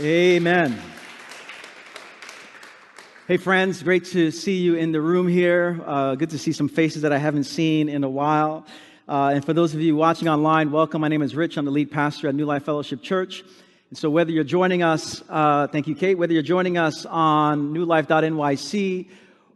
Amen. Hey, friends, great to see you in the room here. Uh, good to see some faces that I haven't seen in a while. Uh, and for those of you watching online, welcome. My name is Rich. I'm the lead pastor at New Life Fellowship Church. And so, whether you're joining us, uh, thank you, Kate, whether you're joining us on newlife.nyc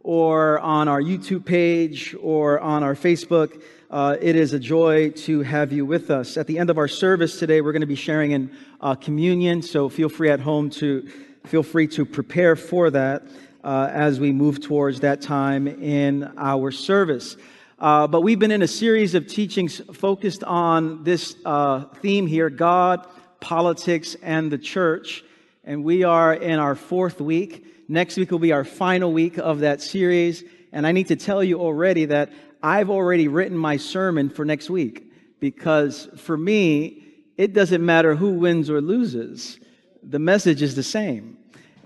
or on our YouTube page or on our Facebook, uh, it is a joy to have you with us. At the end of our service today, we're going to be sharing in uh, communion, so feel free at home to feel free to prepare for that uh, as we move towards that time in our service. Uh, but we've been in a series of teachings focused on this uh, theme here: God, politics, and the church. And we are in our fourth week. Next week will be our final week of that series. And I need to tell you already that I've already written my sermon for next week because for me, it doesn't matter who wins or loses. The message is the same.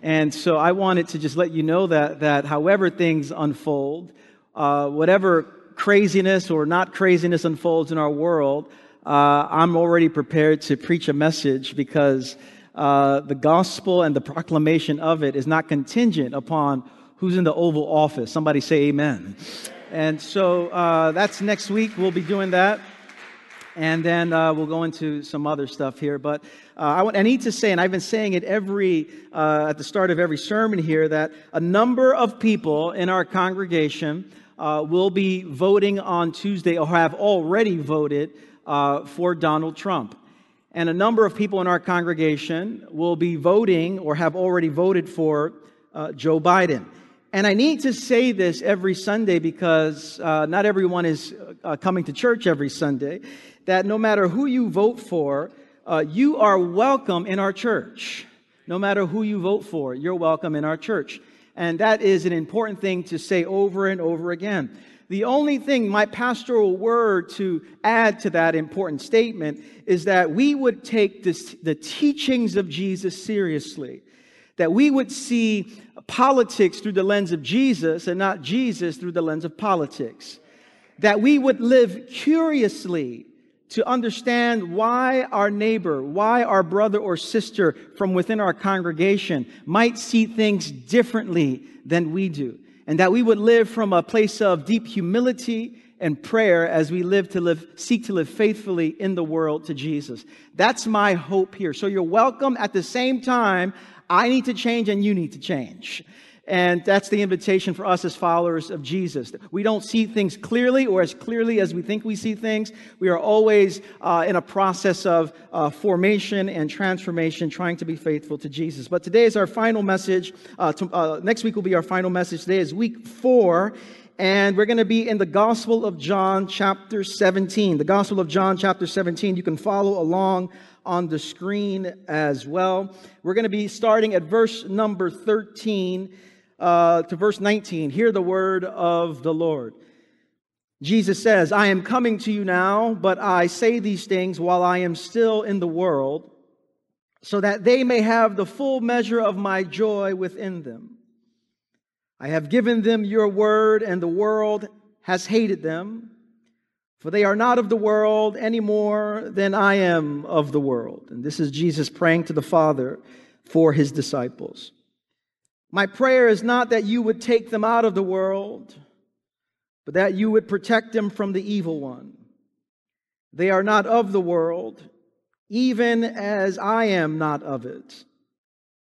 And so I wanted to just let you know that, that however things unfold, uh, whatever craziness or not craziness unfolds in our world, uh, I'm already prepared to preach a message because uh, the gospel and the proclamation of it is not contingent upon who's in the Oval Office. Somebody say amen. And so uh, that's next week. We'll be doing that. And then uh, we'll go into some other stuff here. But uh, I, want, I, need to say, and I've been saying it every, uh, at the start of every sermon here, that a number of people in our congregation uh, will be voting on Tuesday or have already voted uh, for Donald Trump. And a number of people in our congregation will be voting or have already voted for Joe Biden. And I need to say this every Sunday because uh, not everyone is uh, coming to church every Sunday. That no matter who you vote for, uh, you are welcome in our church. No matter who you vote for, you're welcome in our church. And that is an important thing to say over and over again. The only thing, my pastoral word to add to that important statement is that we would take this, the teachings of Jesus seriously. That we would see politics through the lens of Jesus and not Jesus through the lens of politics. That we would live curiously to understand why our neighbor, why our brother or sister from within our congregation might see things differently than we do. And that we would live from a place of deep humility and prayer as we live to live, seek to live faithfully in the world to Jesus. That's my hope here. So you're welcome at the same time. I need to change and you need to change. And that's the invitation for us as followers of Jesus. We don't see things clearly or as clearly as we think we see things. We are always uh, in a process of uh, formation and transformation, trying to be faithful to Jesus. But today is our final message. Uh, to, uh, next week will be our final message. Today is week four. And we're going to be in the Gospel of John, chapter 17. The Gospel of John, chapter 17. You can follow along on the screen as well. We're going to be starting at verse number 13 uh, to verse 19. Hear the word of the Lord. Jesus says, I am coming to you now, but I say these things while I am still in the world, so that they may have the full measure of my joy within them. I have given them your word, and the world has hated them for they are not of the world any more than I am of the world. And this is Jesus praying to the Father for his disciples. My prayer is not that you would take them out of the world, but that you would protect them from the evil one. They are not of the world, even as I am not of it.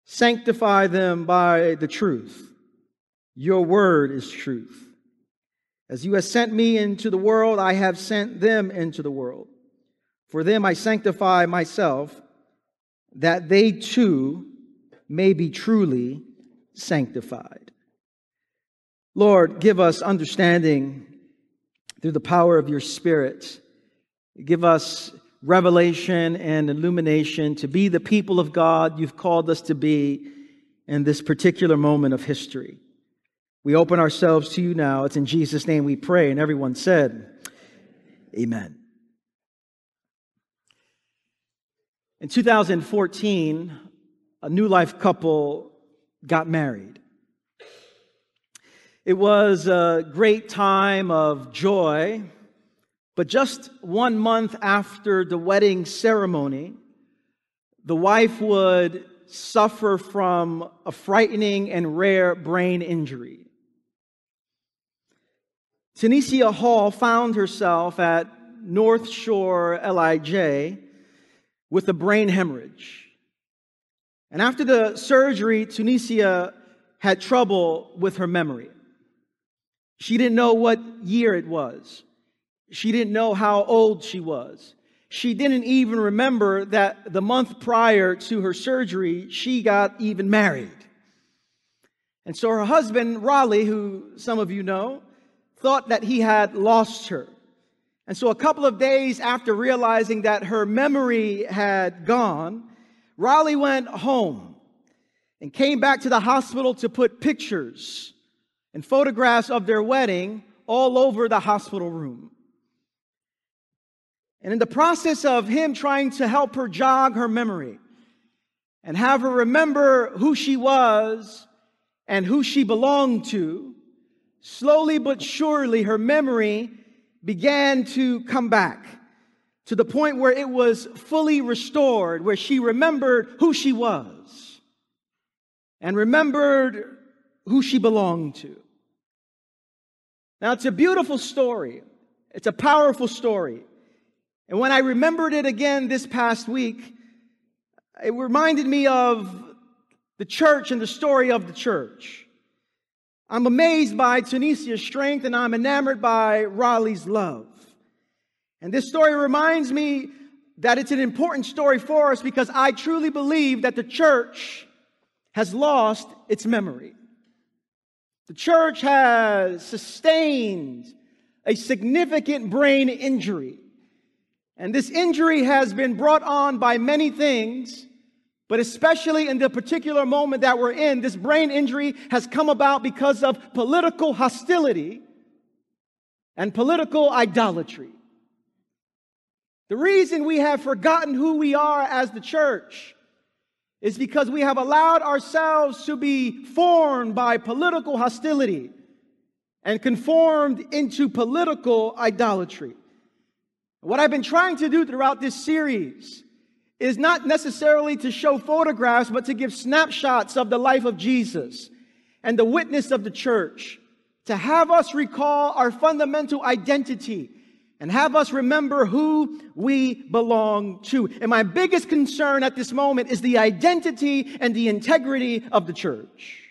Sanctify them by the truth. Your word is truth. As you have sent me into the world, I have sent them into the world. For them I sanctify myself, that they too may be truly sanctified. Lord, give us understanding through the power of your Spirit. Give us revelation and illumination to be the people of God you've called us to be in this particular moment of history. We open ourselves to you now. It's in Jesus' name we pray. And everyone said, Amen. In 2014, a new life couple got married. It was a great time of joy, but just one month after the wedding ceremony, the wife would suffer from a frightening and rare brain injury. Tunisia Hall found herself at North Shore LIJ with a brain hemorrhage. And after the surgery, Tunisia had trouble with her memory. She didn't know what year it was. She didn't know how old she was. She didn't even remember that the month prior to her surgery, she got even married. And so her husband, Raleigh, who some of you know, thought that he had lost her. And so a couple of days after realizing that her memory had gone, Raleigh went home and came back to the hospital to put pictures and photographs of their wedding all over the hospital room. And in the process of him trying to help her jog her memory and have her remember who she was and who she belonged to, slowly but surely her memory began to come back to the point where it was fully restored, where she remembered who she was and remembered who she belonged to. Now, it's a beautiful story. It's a powerful story. And when I remembered it again this past week, it reminded me of the church and the story of the church. I'm amazed by Tunisia's strength and I'm enamored by Raleigh's love. And this story reminds me that it's an important story for us because I truly believe that the church has lost its memory. The church has sustained a significant brain injury. And this injury has been brought on by many things, but especially in the particular moment that we're in, this brain injury has come about because of political hostility and political idolatry. The reason we have forgotten who we are as the church is because we have allowed ourselves to be formed by political hostility and conformed into political idolatry. What I've been trying to do throughout this series is not necessarily to show photographs, but to give snapshots of the life of Jesus and the witness of the church, to have us recall our fundamental identity and have us remember who we belong to. And my biggest concern at this moment is the identity and the integrity of the church.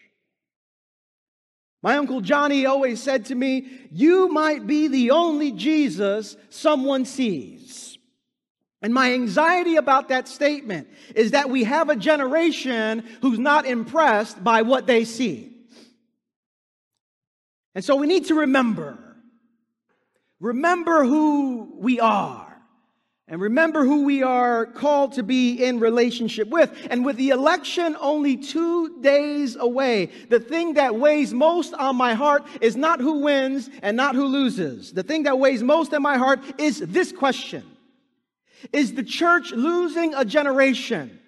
My uncle Johnny always said to me, You might be the only Jesus someone sees. And my anxiety about that statement is that we have a generation who's not impressed by what they see. And so we need to remember remember who we are. And remember who we are called to be in relationship with. And with the election only two days away, the thing that weighs most on my heart is not who wins and not who loses. The thing that weighs most in my heart is this question Is the church losing a generation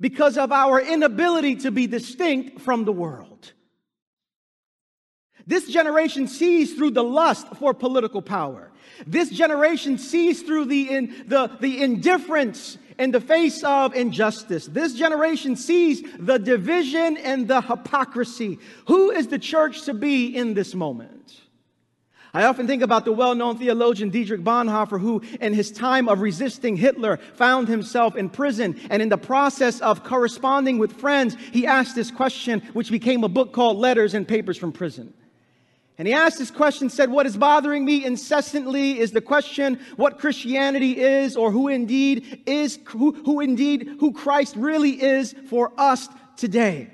because of our inability to be distinct from the world? This generation sees through the lust for political power. This generation sees through the, in, the, the indifference in the face of injustice. This generation sees the division and the hypocrisy. Who is the church to be in this moment? I often think about the well known theologian Dietrich Bonhoeffer, who, in his time of resisting Hitler, found himself in prison. And in the process of corresponding with friends, he asked this question, which became a book called Letters and Papers from Prison. And he asked this question, said, What is bothering me incessantly is the question what Christianity is, or who indeed is, who, who indeed, who Christ really is for us today.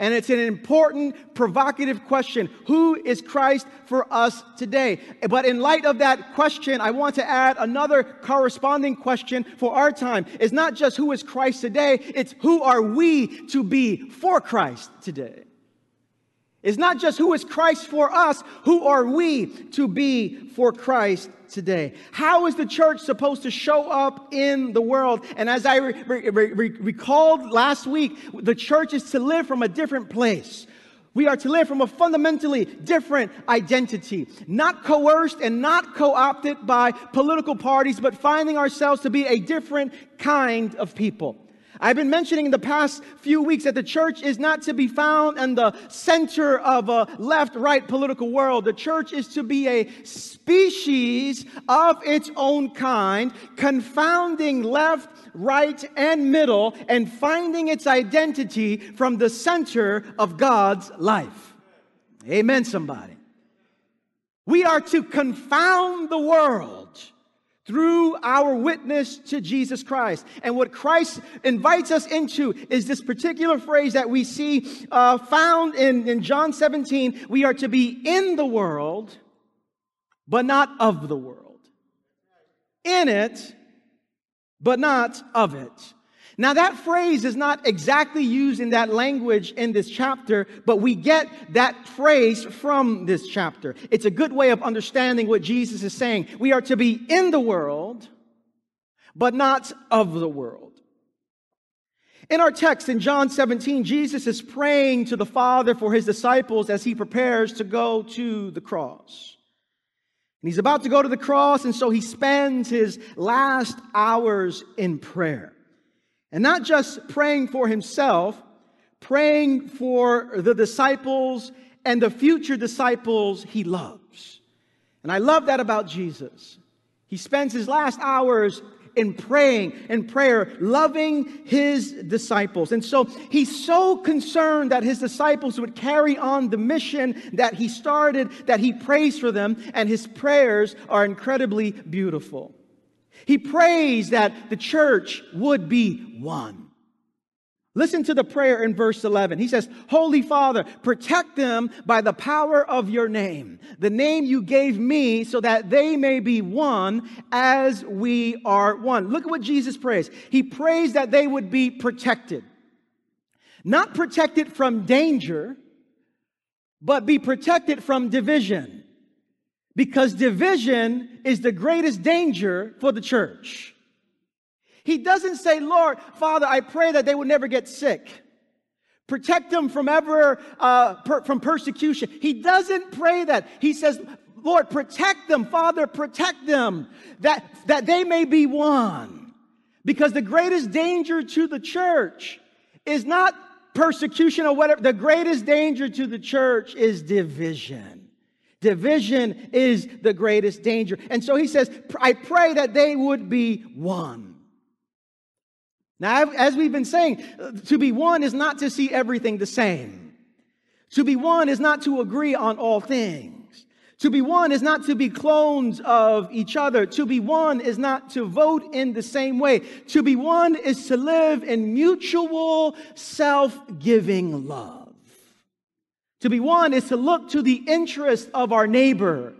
And it's an important, provocative question. Who is Christ for us today? But in light of that question, I want to add another corresponding question for our time. It's not just who is Christ today, it's who are we to be for Christ today? It's not just who is Christ for us, who are we to be for Christ today? How is the church supposed to show up in the world? And as I re- re- re- recalled last week, the church is to live from a different place. We are to live from a fundamentally different identity, not coerced and not co opted by political parties, but finding ourselves to be a different kind of people I've been mentioning in the past few weeks that the church is not to be found in the center of a left right political world. The church is to be a species of its own kind, confounding left, right, and middle, and finding its identity from the center of God's life. Amen, somebody. We are to confound the world through our witness to Jesus Christ. And what Christ invites us into is this particular phrase that we see uh, found in, in John 17. We are to be in the world, but not of the world. In it, but not of it. Now, that phrase is not exactly used in that language in this chapter, but we get that phrase from this chapter. It's a good way of understanding what Jesus is saying. We are to be in the world, but not of the world. In our text in John 17, Jesus is praying to the Father for his disciples as he prepares to go to the cross. And he's about to go to the cross, and so he spends his last hours in prayer. And not just praying for himself, praying for the disciples and the future disciples he loves. And I love that about Jesus. He spends his last hours in praying and prayer, loving his disciples. And so he's so concerned that his disciples would carry on the mission that he started, that he prays for them, and his prayers are incredibly beautiful. He prays that the church would be one. Listen to the prayer in verse 11. He says, Holy Father, protect them by the power of your name, the name you gave me, so that they may be one as we are one. Look at what Jesus prays. He prays that they would be protected. Not protected from danger, but be protected from division because division is the greatest danger for the church. He doesn't say, Lord, Father, I pray that they would never get sick. Protect them from ever, uh, per, from persecution. He doesn't pray that. He says, Lord, protect them. Father, protect them that, that they may be one. Because the greatest danger to the church is not persecution or whatever. The greatest danger to the church is division. Division is the greatest danger. And so he says, I pray that they would be one. Now, as we've been saying, uh, to be one is not to see everything the same. To be one is not to agree on all things. To be one is not to be clones of each other. To be one is not to vote in the same way. To be one is to live in mutual self giving love. To be one is to look to the interest of our neighbor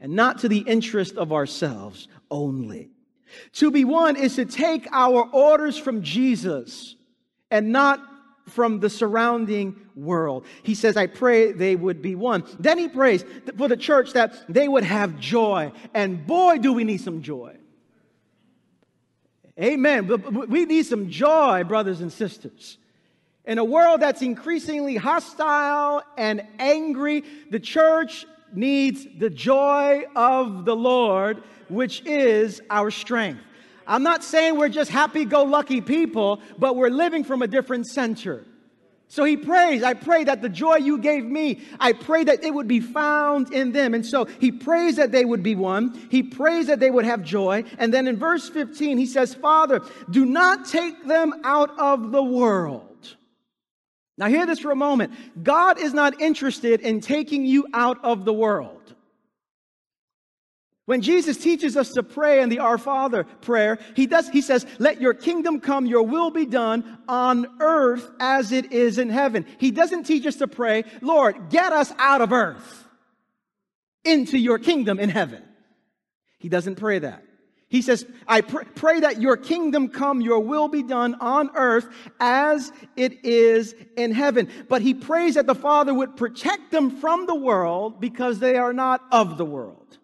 and not to the interest of ourselves only. To be one is to take our orders from Jesus and not from the surrounding world. He says, I pray they would be one. Then he prays for the church that they would have joy. And boy, do we need some joy. Amen. We need some joy, brothers and sisters. In a world that's increasingly hostile and angry, the church needs the joy of the Lord, which is our strength. I'm not saying we're just happy go lucky people, but we're living from a different center. So he prays, I pray that the joy you gave me, I pray that it would be found in them. And so he prays that they would be one. He prays that they would have joy. And then in verse 15, he says, Father, do not take them out of the world now, hear this for a moment. God is not interested in taking you out of the world. When Jesus teaches us to pray in the Our Father prayer, he does he says, "Let your kingdom come, your will be done on earth as it is in heaven." He doesn't teach us to pray, "Lord, get us out of earth into your kingdom in heaven." He doesn't pray that. He says, I pr- pray that your kingdom come, your will be done on earth as it is in heaven. But he prays that the Father would protect them from the world because they are not of the world.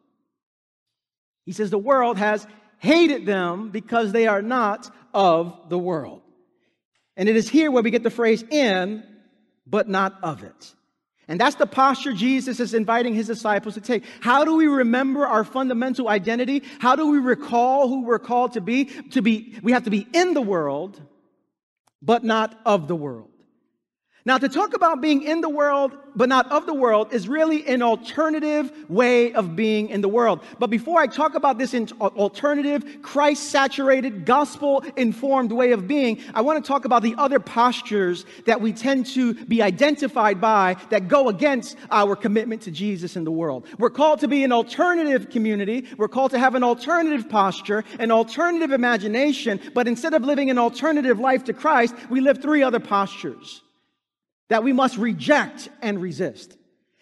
He says the world has hated them because they are not of the world. And it is here where we get the phrase in, but not of it. And that's the posture Jesus is inviting his disciples to take. How do we remember our fundamental identity? How do we recall who we're called to be? To be, we have to be in the world, but not of the world. Now, to talk about being in the world but not of the world is really an alternative way of being in the world. But before I talk about this uh, alternative, Christ saturated, gospel informed way of being, I want to talk about the other postures that we tend to be identified by that go against our commitment to Jesus in the world. We're called to be an alternative community. We're called to have an alternative posture, an alternative imagination. But instead of living an alternative life to Christ, we live three other postures that we must reject and resist.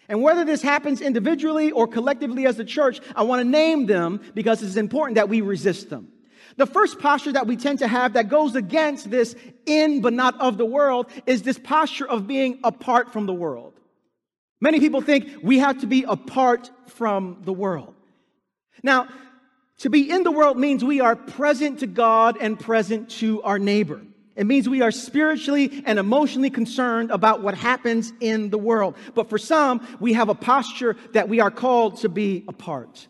And whether this happens individually or collectively as a church, I want to name them because it's important that we resist them. The first posture that we tend to have that goes against this in but not of the world is this posture of being apart from the world. Many people think we have to be apart from the world. Now, to be in the world means we are present to God and present to our neighbor. It means we are spiritually and emotionally concerned about what happens in the world. But for some, we have a posture that we are called to be apart.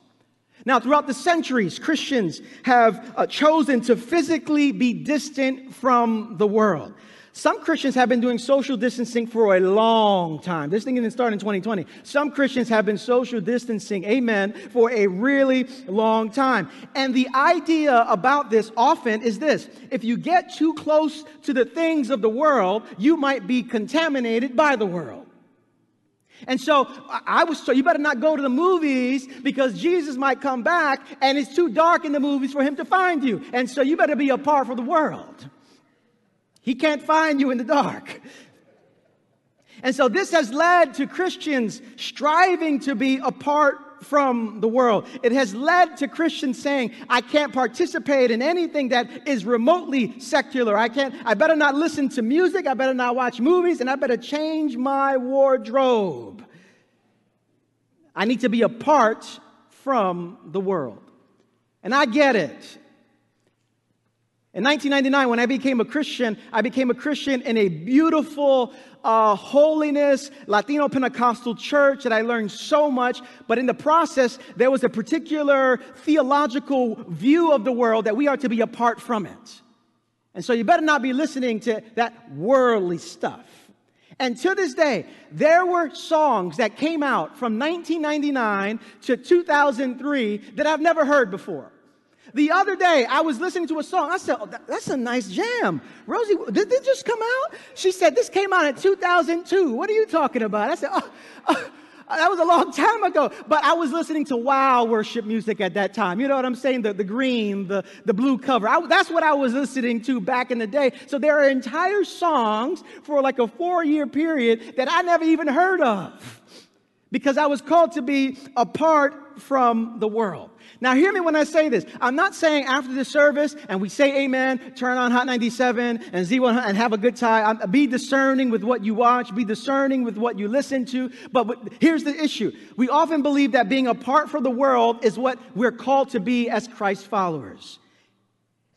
Now, throughout the centuries, Christians have uh, chosen to physically be distant from the world. Some Christians have been doing social distancing for a long time. This thing didn't start in 2020. Some Christians have been social distancing, amen, for a really long time. And the idea about this often is this if you get too close to the things of the world, you might be contaminated by the world. And so I was so you better not go to the movies because Jesus might come back and it's too dark in the movies for him to find you. And so you better be apart from the world. He can't find you in the dark. And so this has led to Christians striving to be apart from the world. It has led to Christians saying, I can't participate in anything that is remotely secular. I can't, I better not listen to music. I better not watch movies and I better change my wardrobe. I need to be apart from the world. And I get it. In 1999, when I became a Christian, I became a Christian in a beautiful, uh, holiness, Latino Pentecostal church that I learned so much. But in the process, there was a particular theological view of the world that we are to be apart from it. And so you better not be listening to that worldly stuff. And to this day, there were songs that came out from 1999 to 2003 that I've never heard before. The other day, I was listening to a song. I said, oh, That's a nice jam. Rosie, did this just come out? She said, This came out in 2002. What are you talking about? I said, Oh, oh that was a long time ago. But I was listening to wow worship music at that time. You know what I'm saying? The, the green, the, the blue cover. I, that's what I was listening to back in the day. So there are entire songs for like a four year period that I never even heard of because I was called to be apart from the world. Now, hear me when I say this. I'm not saying after the service and we say amen, turn on Hot 97 and Z100 and have a good time. I'm, be discerning with what you watch, be discerning with what you listen to. But, but here's the issue we often believe that being apart from the world is what we're called to be as Christ followers.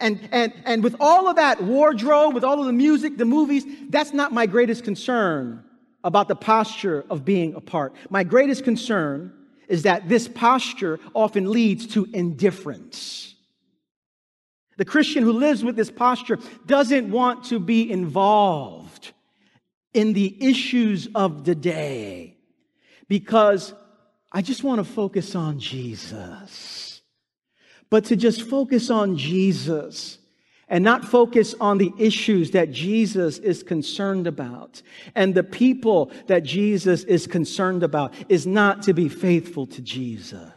And, and, and with all of that wardrobe, with all of the music, the movies, that's not my greatest concern about the posture of being apart. My greatest concern is that this posture often leads to indifference. The Christian who lives with this posture doesn't want to be involved in the issues of the day because I just want to focus on Jesus. But to just focus on Jesus and not focus on the issues that Jesus is concerned about and the people that Jesus is concerned about is not to be faithful to Jesus.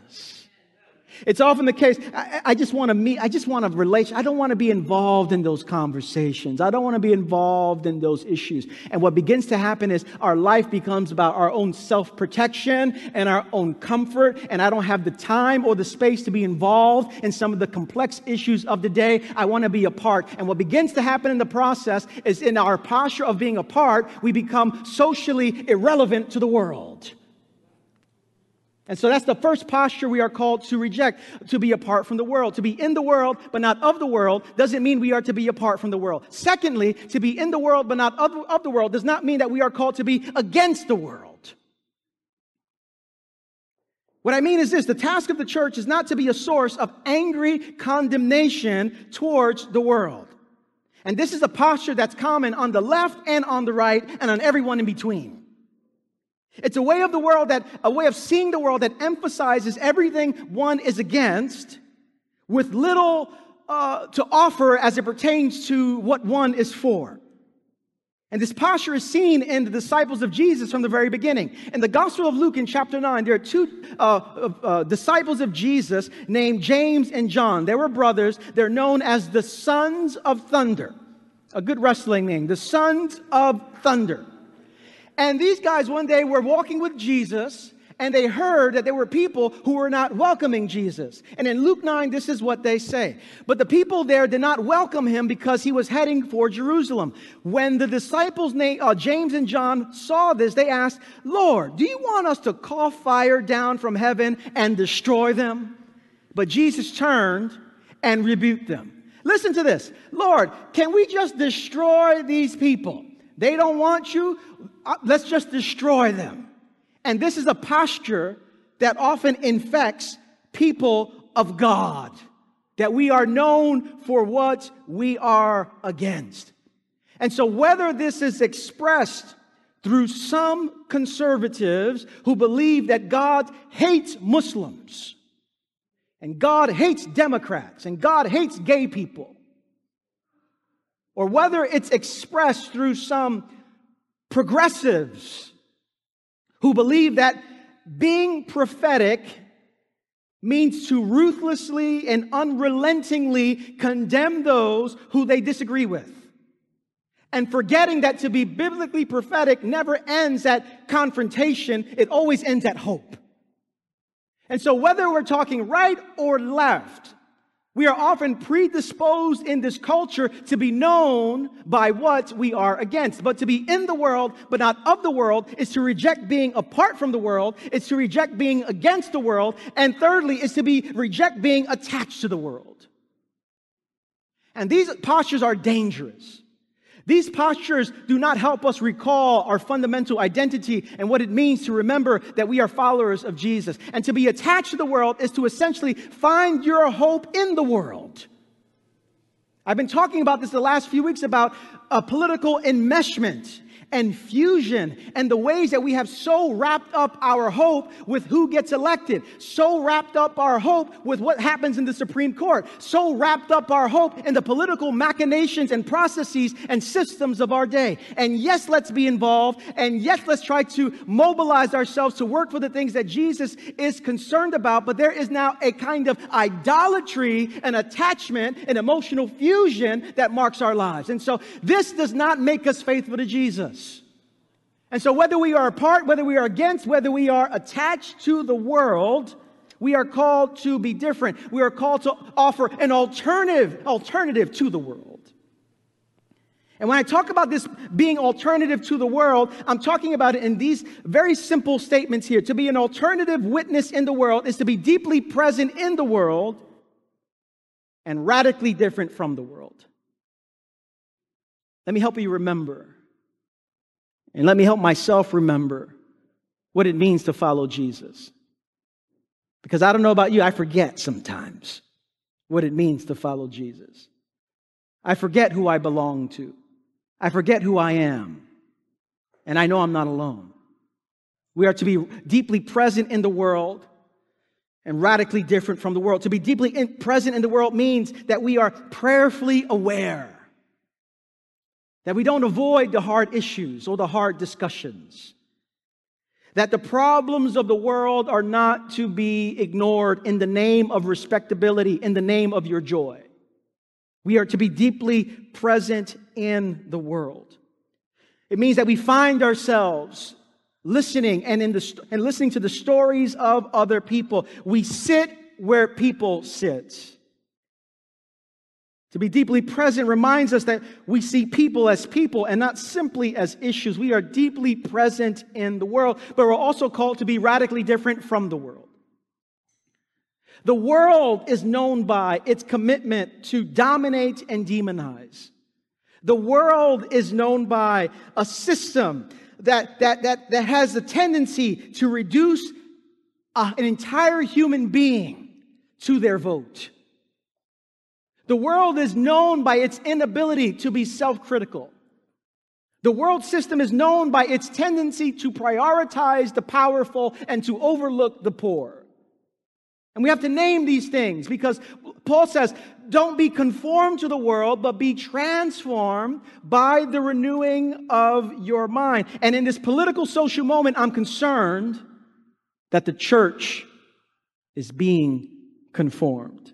It's often the case, I, I just want to meet, I just want to relate. I don't want to be involved in those conversations. I don't want to be involved in those issues. And what begins to happen is our life becomes about our own self protection and our own comfort. And I don't have the time or the space to be involved in some of the complex issues of the day. I want to be apart. And what begins to happen in the process is in our posture of being apart, we become socially irrelevant to the world. And so that's the first posture we are called to reject, to be apart from the world. To be in the world, but not of the world, doesn't mean we are to be apart from the world. Secondly, to be in the world, but not of, of the world, does not mean that we are called to be against the world. What I mean is this the task of the church is not to be a source of angry condemnation towards the world. And this is a posture that's common on the left and on the right and on everyone in between. It's a way of the world that, a way of seeing the world that emphasizes everything one is against with little uh, to offer as it pertains to what one is for. And this posture is seen in the disciples of Jesus from the very beginning. In the Gospel of Luke, in chapter 9, there are two uh, uh, disciples of Jesus named James and John. They were brothers. They're known as the sons of thunder. A good wrestling name, the sons of thunder. And these guys one day were walking with Jesus and they heard that there were people who were not welcoming Jesus. And in Luke 9, this is what they say. But the people there did not welcome him because he was heading for Jerusalem. When the disciples, uh, James and John, saw this, they asked, Lord, do you want us to call fire down from heaven and destroy them? But Jesus turned and rebuked them. Listen to this Lord, can we just destroy these people? They don't want you. Uh, let's just destroy them. And this is a posture that often infects people of God, that we are known for what we are against. And so, whether this is expressed through some conservatives who believe that God hates Muslims, and God hates Democrats, and God hates gay people, or whether it's expressed through some progressives who believe that being prophetic means to ruthlessly and unrelentingly condemn those who they disagree with. And forgetting that to be biblically prophetic never ends at confrontation, it always ends at hope. And so, whether we're talking right or left, we are often predisposed in this culture to be known by what we are against. But to be in the world, but not of the world, is to reject being apart from the world, is to reject being against the world, and thirdly, is to be reject being attached to the world. And these postures are dangerous. These postures do not help us recall our fundamental identity and what it means to remember that we are followers of Jesus. And to be attached to the world is to essentially find your hope in the world. I've been talking about this the last few weeks about a political enmeshment and fusion and the ways that we have so wrapped up our hope with who gets elected, so wrapped up our hope with what happens in the Supreme Court, so wrapped up our hope in the political machinations and processes and systems of our day. And yes, let's be involved. And yes, let's try to mobilize ourselves to work for the things that Jesus is concerned about. But there is now a kind of idolatry, an attachment, an emotional fusion that marks our lives. And so this does not make us faithful to Jesus. And so, whether we are apart, whether we are against, whether we are attached to the world, we are called to be different. We are called to offer an alternative, alternative to the world. And when I talk about this being alternative to the world, I'm talking about it in these very simple statements here. To be an alternative witness in the world is to be deeply present in the world and radically different from the world. Let me help you remember and let me help myself remember what it means to follow Jesus. Because I don't know about you, I forget sometimes what it means to follow Jesus. I forget who I belong to. I forget who I am. And I know I'm not alone. We are to be deeply present in the world and radically different from the world. To be deeply in, present in the world means that we are prayerfully aware that we don't avoid the hard issues or the hard discussions. That the problems of the world are not to be ignored in the name of respectability, in the name of your joy. We are to be deeply present in the world. It means that we find ourselves listening and, in the, and listening to the stories of other people. We sit where people sit. To be deeply present reminds us that we see people as people and not simply as issues. We are deeply present in the world, but we're also called to be radically different from the world. The world is known by its commitment to dominate and demonize. The world is known by a system that, that, that, that has the tendency to reduce a, an entire human being to their vote. The world is known by its inability to be self critical. The world system is known by its tendency to prioritize the powerful and to overlook the poor. And we have to name these things because Paul says, don't be conformed to the world, but be transformed by the renewing of your mind. And in this political social moment, I'm concerned that the church is being conformed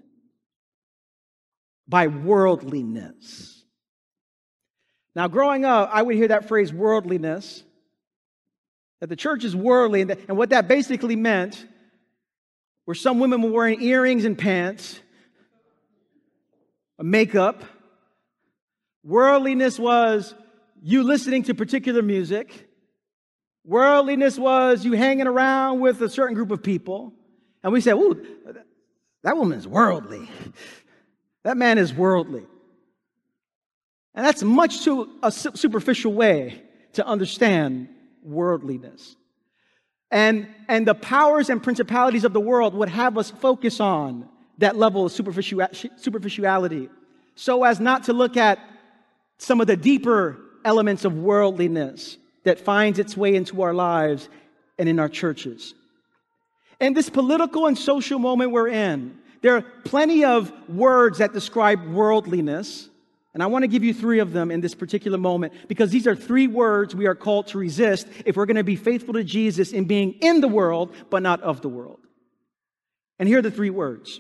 by worldliness. Now, growing up, I would hear that phrase worldliness, that the church is worldly, and, what that basically meant were some women were wearing earrings and pants, makeup. Worldliness was you listening to particular music. Worldliness was you hanging around with a certain group of people. And we said, ooh, that woman is worldly. That man is worldly. And that's much too a superficial way to understand worldliness. And, and the powers and principalities of the world would have us focus on that level of superficiality so as not to look at some of the deeper elements of worldliness that finds its way into our lives and in our churches. In this political and social moment we're in, there are plenty of words that describe worldliness. And I want to give you three of them in this particular moment because these are three words we are called to resist if we're going to be faithful to Jesus in being in the world, but not of the world. And here are the three words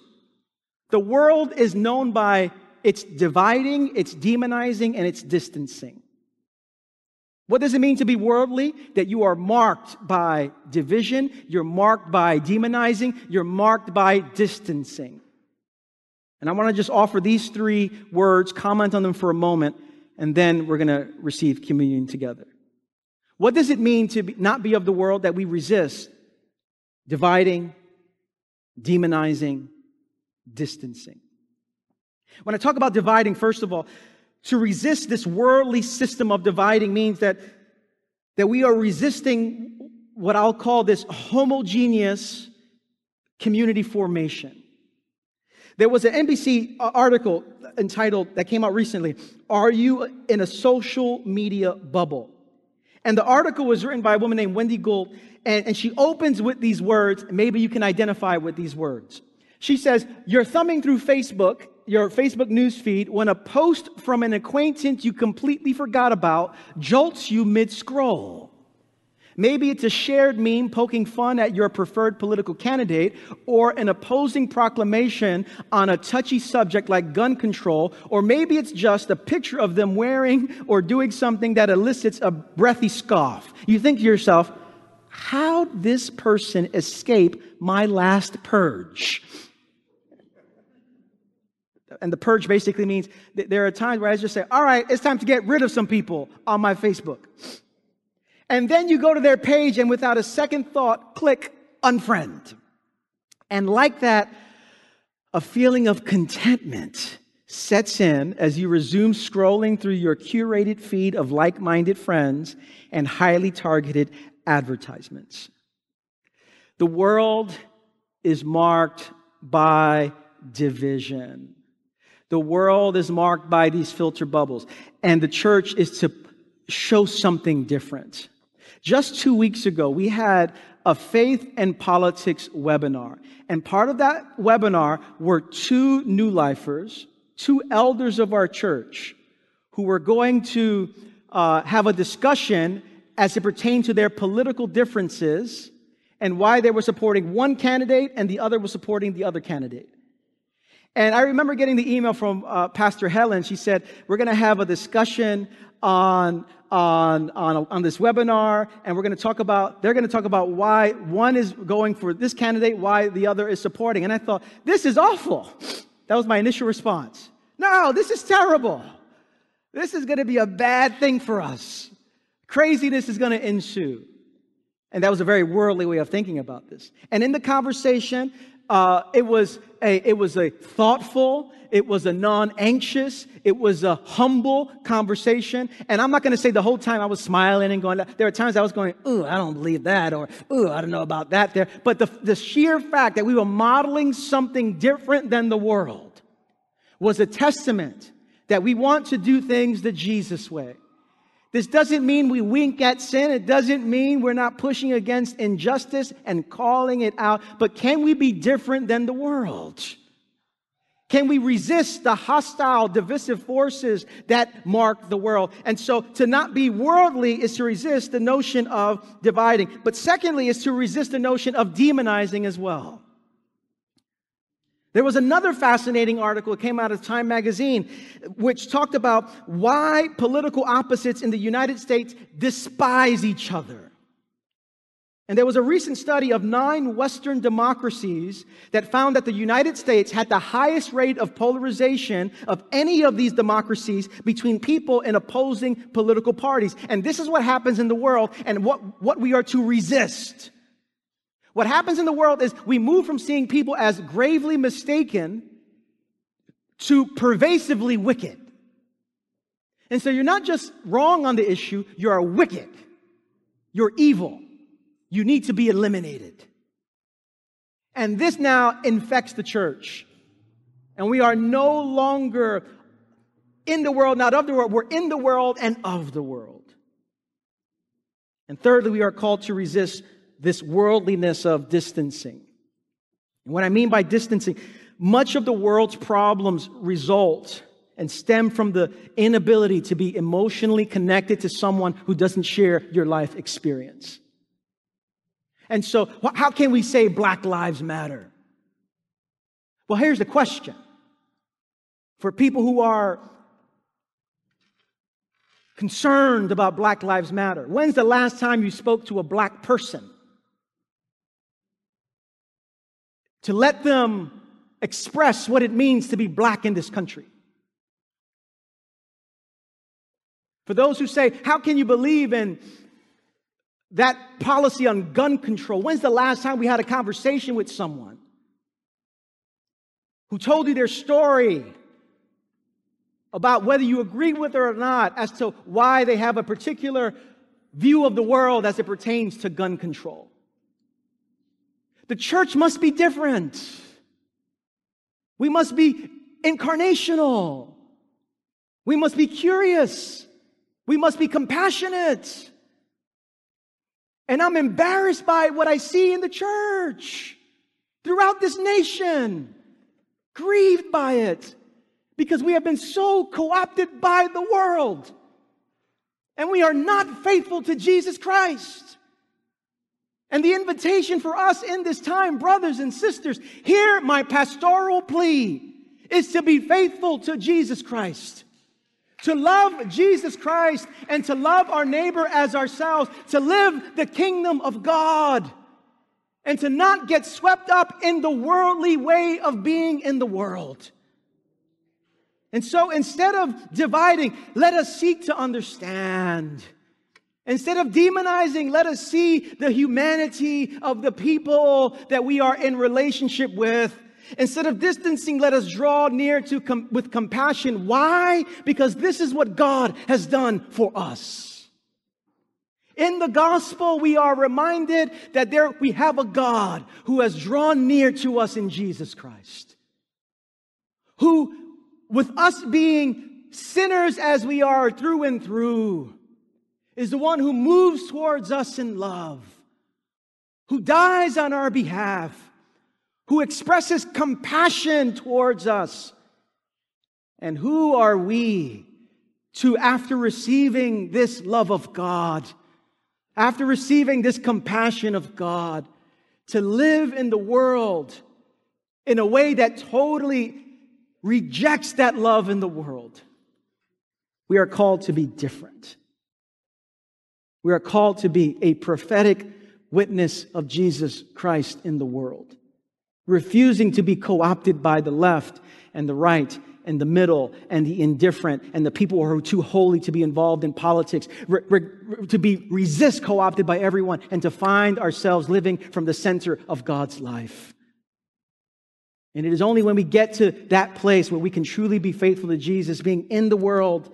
The world is known by its dividing, its demonizing, and its distancing. What does it mean to be worldly? That you are marked by division, you're marked by demonizing, you're marked by distancing. And I want to just offer these three words, comment on them for a moment, and then we're going to receive communion together. What does it mean to be, not be of the world that we resist dividing, demonizing, distancing? When I talk about dividing, first of all, to resist this worldly system of dividing means that, that we are resisting what I'll call this homogeneous community formation. There was an NBC article entitled that came out recently, Are You in a Social Media Bubble? And the article was written by a woman named Wendy Gould, and, and she opens with these words. Maybe you can identify with these words. She says, You're thumbing through Facebook your Facebook news feed when a post from an acquaintance you completely forgot about jolts you mid scroll. Maybe it's a shared meme poking fun at your preferred political candidate or an opposing proclamation on a touchy subject like gun control, or maybe it's just a picture of them wearing or doing something that elicits a breathy scoff. You think to yourself, how'd this person escape my last purge? And the purge basically means there are times where I just say, all right, it's time to get rid of some people on my Facebook. And then you go to their page and without a second thought, click unfriend. And like that, a feeling of contentment sets in as you resume scrolling through your curated feed of like minded friends and highly targeted advertisements. The world is marked by division. The world is marked by these filter bubbles, and the church is to show something different. Just two weeks ago, we had a faith and politics webinar. And part of that webinar were two new lifers, two elders of our church, who were going to uh, have a discussion as it pertained to their political differences and why they were supporting one candidate and the other was supporting the other candidate. And I remember getting the email from uh, Pastor Helen. She said, We're going to have a discussion on, on, on, on this webinar, and we're going to talk about, they're going to talk about why one is going for this candidate, why the other is supporting. And I thought, This is awful. That was my initial response. No, this is terrible. This is going to be a bad thing for us. Craziness is going to ensue. And that was a very worldly way of thinking about this. And in the conversation, uh, it was a it was a thoughtful it was a non-anxious it was a humble conversation and i'm not going to say the whole time i was smiling and going there were times i was going ooh i don't believe that or ooh i don't know about that there but the, the sheer fact that we were modeling something different than the world was a testament that we want to do things the Jesus way. This doesn't mean we wink at sin. It doesn't mean we're not pushing against injustice and calling it out. But can we be different than the world? Can we resist the hostile, divisive forces that mark the world? And so to not be worldly is to resist the notion of dividing. But secondly, is to resist the notion of demonizing as well. There was another fascinating article that came out of Time magazine, which talked about why political opposites in the United States despise each other. And there was a recent study of nine Western democracies that found that the United States had the highest rate of polarization of any of these democracies between people in opposing political parties. And this is what happens in the world and what, what we are to resist. What happens in the world is we move from seeing people as gravely mistaken to pervasively wicked. And so you're not just wrong on the issue, you're wicked. You're evil. You need to be eliminated. And this now infects the church. And we are no longer in the world, not of the world. We're in the world and of the world. And thirdly, we are called to resist this worldliness of distancing. And what I mean by distancing, much of the world's problems result and stem from the inability to be emotionally connected to someone who doesn't share your life experience. And so, how can we say Black Lives Matter? Well, here's the question for people who are concerned about Black Lives Matter. When's the last time you spoke to a black person? To let them express what it means to be black in this country. For those who say, How can you believe in that policy on gun control? When's the last time we had a conversation with someone who told you their story about whether you agree with it or not as to why they have a particular view of the world as it pertains to gun control? The church must be different. We must be incarnational. We must be curious. We must be compassionate. And I'm embarrassed by what I see in the church throughout this nation, grieved by it, because we have been so co opted by the world. And we are not faithful to Jesus Christ. And the invitation for us in this time, brothers and sisters, here my pastoral plea is to be faithful to Jesus Christ. To love Jesus Christ and to love our neighbor as ourselves, to live the kingdom of God, and to not get swept up in the worldly way of being in the world. And so instead of dividing, let us seek to understand Instead of demonizing, let us see the humanity of the people that we are in relationship with. Instead of distancing, let us draw near to com- with compassion. Why? Because this is what God has done for us. In the gospel, we are reminded that there we have a God who has drawn near to us in Jesus Christ. Who, with us being sinners as we are through and through, is the one who moves towards us in love, who dies on our behalf, who expresses compassion towards us. And who are we to, after receiving this love of God, after receiving this compassion of God, to live in the world in a way that totally rejects that love in the world? We are called to be different. We are called to be a prophetic witness of Jesus Christ in the world, refusing to be co opted by the left and the right and the middle and the indifferent and the people who are too holy to be involved in politics, re- re- to be resist co opted by everyone, and to find ourselves living from the center of God's life. And it is only when we get to that place where we can truly be faithful to Jesus, being in the world,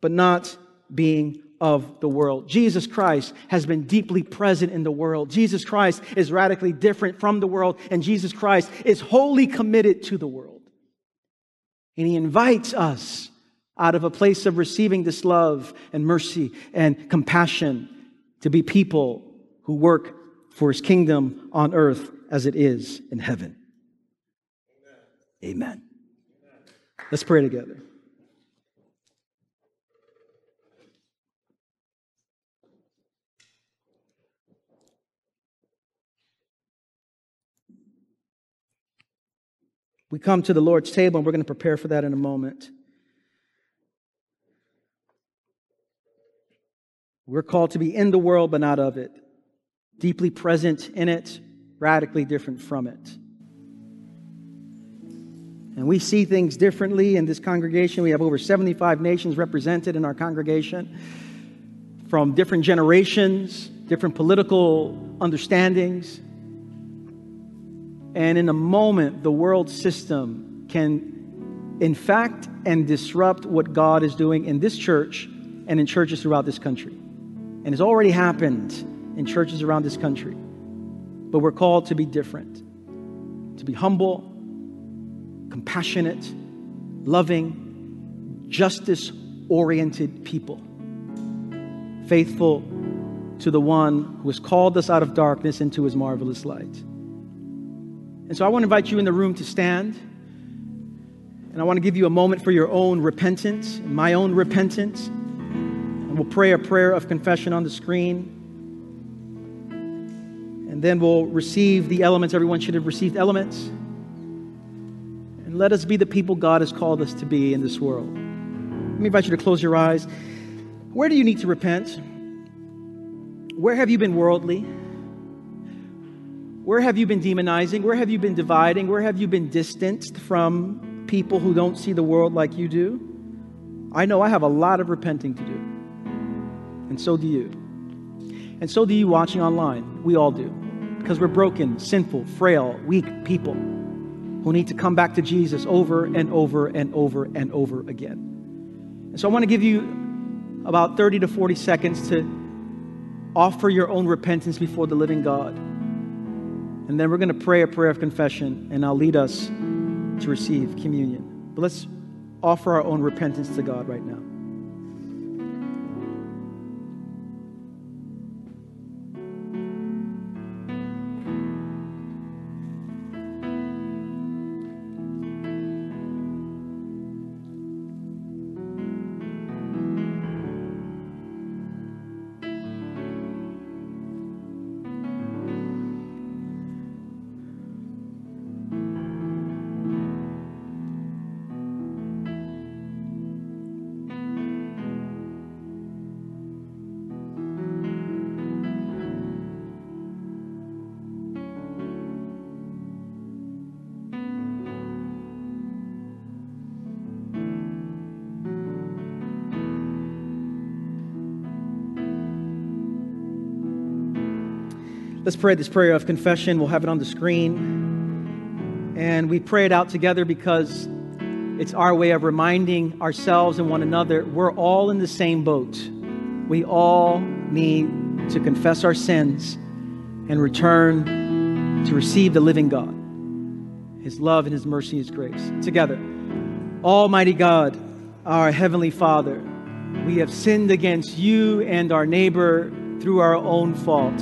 but not being of the world. Jesus Christ has been deeply present in the world. Jesus Christ is radically different from the world, and Jesus Christ is wholly committed to the world. And He invites us out of a place of receiving this love and mercy and compassion to be people who work for His kingdom on earth as it is in heaven. Amen. Amen. Let's pray together. We come to the Lord's table and we're going to prepare for that in a moment. We're called to be in the world, but not of it, deeply present in it, radically different from it. And we see things differently in this congregation. We have over 75 nations represented in our congregation from different generations, different political understandings. And in a moment, the world system can infect and disrupt what God is doing in this church and in churches throughout this country. And it's already happened in churches around this country. But we're called to be different, to be humble, compassionate, loving, justice oriented people, faithful to the one who has called us out of darkness into his marvelous light. And so I want to invite you in the room to stand. And I want to give you a moment for your own repentance, my own repentance. And we'll pray a prayer of confession on the screen. And then we'll receive the elements. Everyone should have received elements. And let us be the people God has called us to be in this world. Let me invite you to close your eyes. Where do you need to repent? Where have you been worldly? Where have you been demonizing? Where have you been dividing? Where have you been distanced from people who don't see the world like you do? I know I have a lot of repenting to do. And so do you. And so do you watching online. We all do. Because we're broken, sinful, frail, weak people who need to come back to Jesus over and over and over and over again. And so I want to give you about 30 to 40 seconds to offer your own repentance before the living God. And then we're going to pray a prayer of confession, and I'll lead us to receive communion. But let's offer our own repentance to God right now. Let's pray this prayer of confession. We'll have it on the screen. And we pray it out together because it's our way of reminding ourselves and one another we're all in the same boat. We all need to confess our sins and return to receive the living God, His love and His mercy, His grace. Together, Almighty God, our Heavenly Father, we have sinned against you and our neighbor through our own fault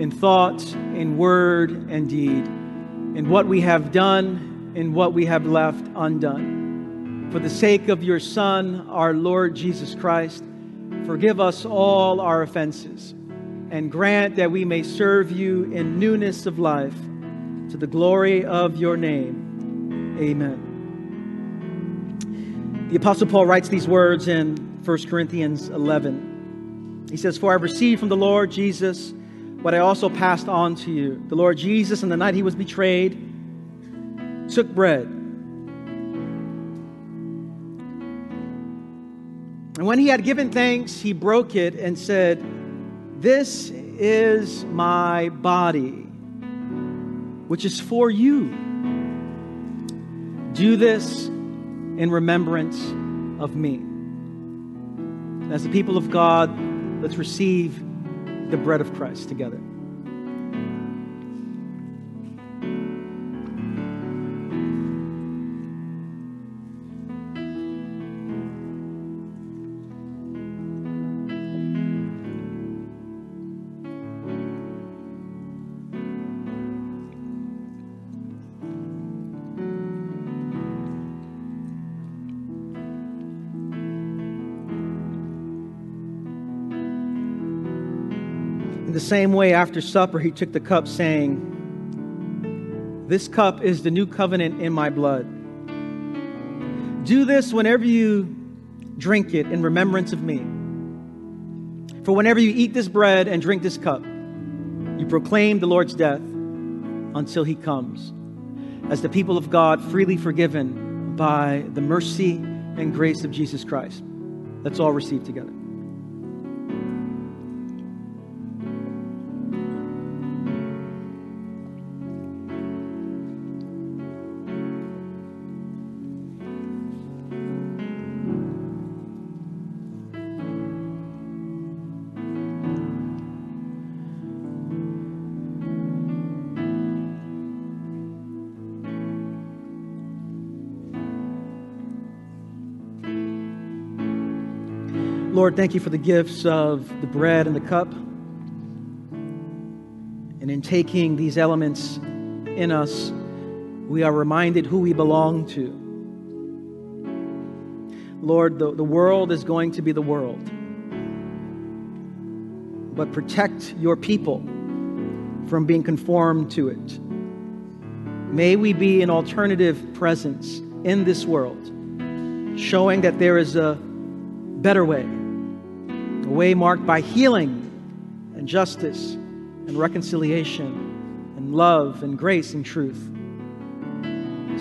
in thought, in word, and deed, in what we have done, in what we have left undone. For the sake of your Son, our Lord Jesus Christ, forgive us all our offenses and grant that we may serve you in newness of life to the glory of your name. Amen. The Apostle Paul writes these words in 1 Corinthians 11. He says, For I received from the Lord Jesus what I also passed on to you. The Lord Jesus, on the night he was betrayed, took bread. And when he had given thanks, he broke it and said, This is my body, which is for you. Do this in remembrance of me. As the people of God, let's receive the bread of Christ together. Same way, after supper, he took the cup, saying, This cup is the new covenant in my blood. Do this whenever you drink it in remembrance of me. For whenever you eat this bread and drink this cup, you proclaim the Lord's death until he comes. As the people of God, freely forgiven by the mercy and grace of Jesus Christ. Let's all receive together. Lord, thank you for the gifts of the bread and the cup. And in taking these elements in us, we are reminded who we belong to. Lord, the, the world is going to be the world. But protect your people from being conformed to it. May we be an alternative presence in this world, showing that there is a better way a way marked by healing and justice and reconciliation and love and grace and truth.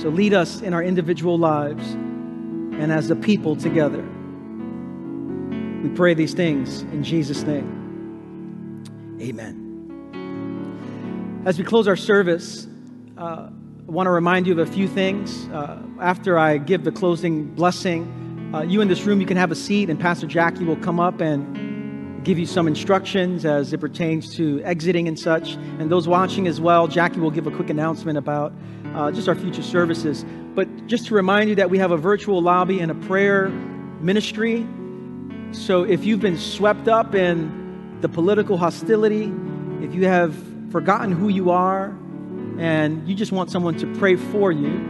So lead us in our individual lives and as a people together. We pray these things in Jesus' name. Amen. As we close our service, uh, I want to remind you of a few things. Uh, after I give the closing blessing, uh, you in this room, you can have a seat, and Pastor Jackie will come up and give you some instructions as it pertains to exiting and such. And those watching as well, Jackie will give a quick announcement about uh, just our future services. But just to remind you that we have a virtual lobby and a prayer ministry. So if you've been swept up in the political hostility, if you have forgotten who you are, and you just want someone to pray for you,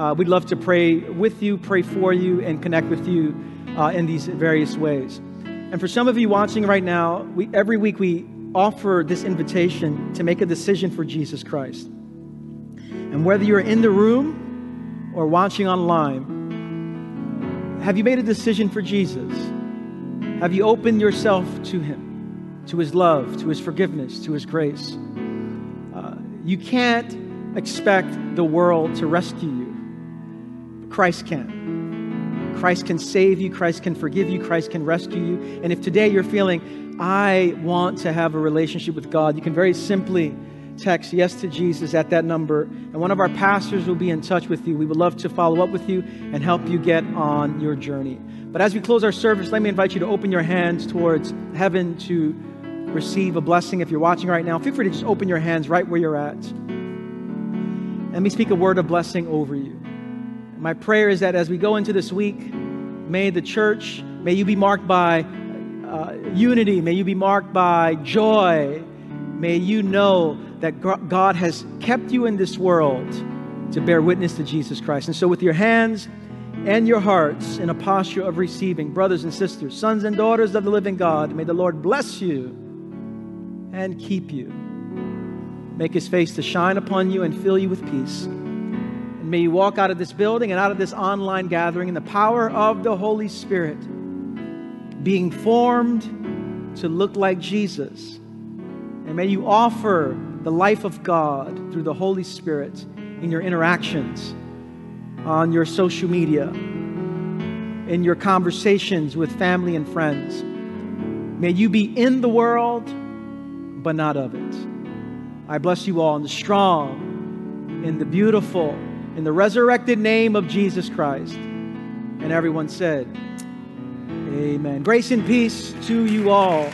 uh, we'd love to pray with you, pray for you, and connect with you uh, in these various ways. And for some of you watching right now, we, every week we offer this invitation to make a decision for Jesus Christ. And whether you're in the room or watching online, have you made a decision for Jesus? Have you opened yourself to Him, to His love, to His forgiveness, to His grace? Uh, you can't expect the world to rescue you. Christ can. Christ can save you. Christ can forgive you. Christ can rescue you. And if today you're feeling, I want to have a relationship with God, you can very simply text yes to Jesus at that number, and one of our pastors will be in touch with you. We would love to follow up with you and help you get on your journey. But as we close our service, let me invite you to open your hands towards heaven to receive a blessing. If you're watching right now, feel free to just open your hands right where you're at. Let me speak a word of blessing over you. My prayer is that as we go into this week, may the church, may you be marked by uh, unity, may you be marked by joy, may you know that God has kept you in this world to bear witness to Jesus Christ. And so, with your hands and your hearts in a posture of receiving, brothers and sisters, sons and daughters of the living God, may the Lord bless you and keep you. Make his face to shine upon you and fill you with peace. May you walk out of this building and out of this online gathering in the power of the Holy Spirit, being formed to look like Jesus. And may you offer the life of God through the Holy Spirit in your interactions, on your social media, in your conversations with family and friends. May you be in the world, but not of it. I bless you all in the strong, in the beautiful, in the resurrected name of Jesus Christ. And everyone said, Amen. Grace and peace to you all.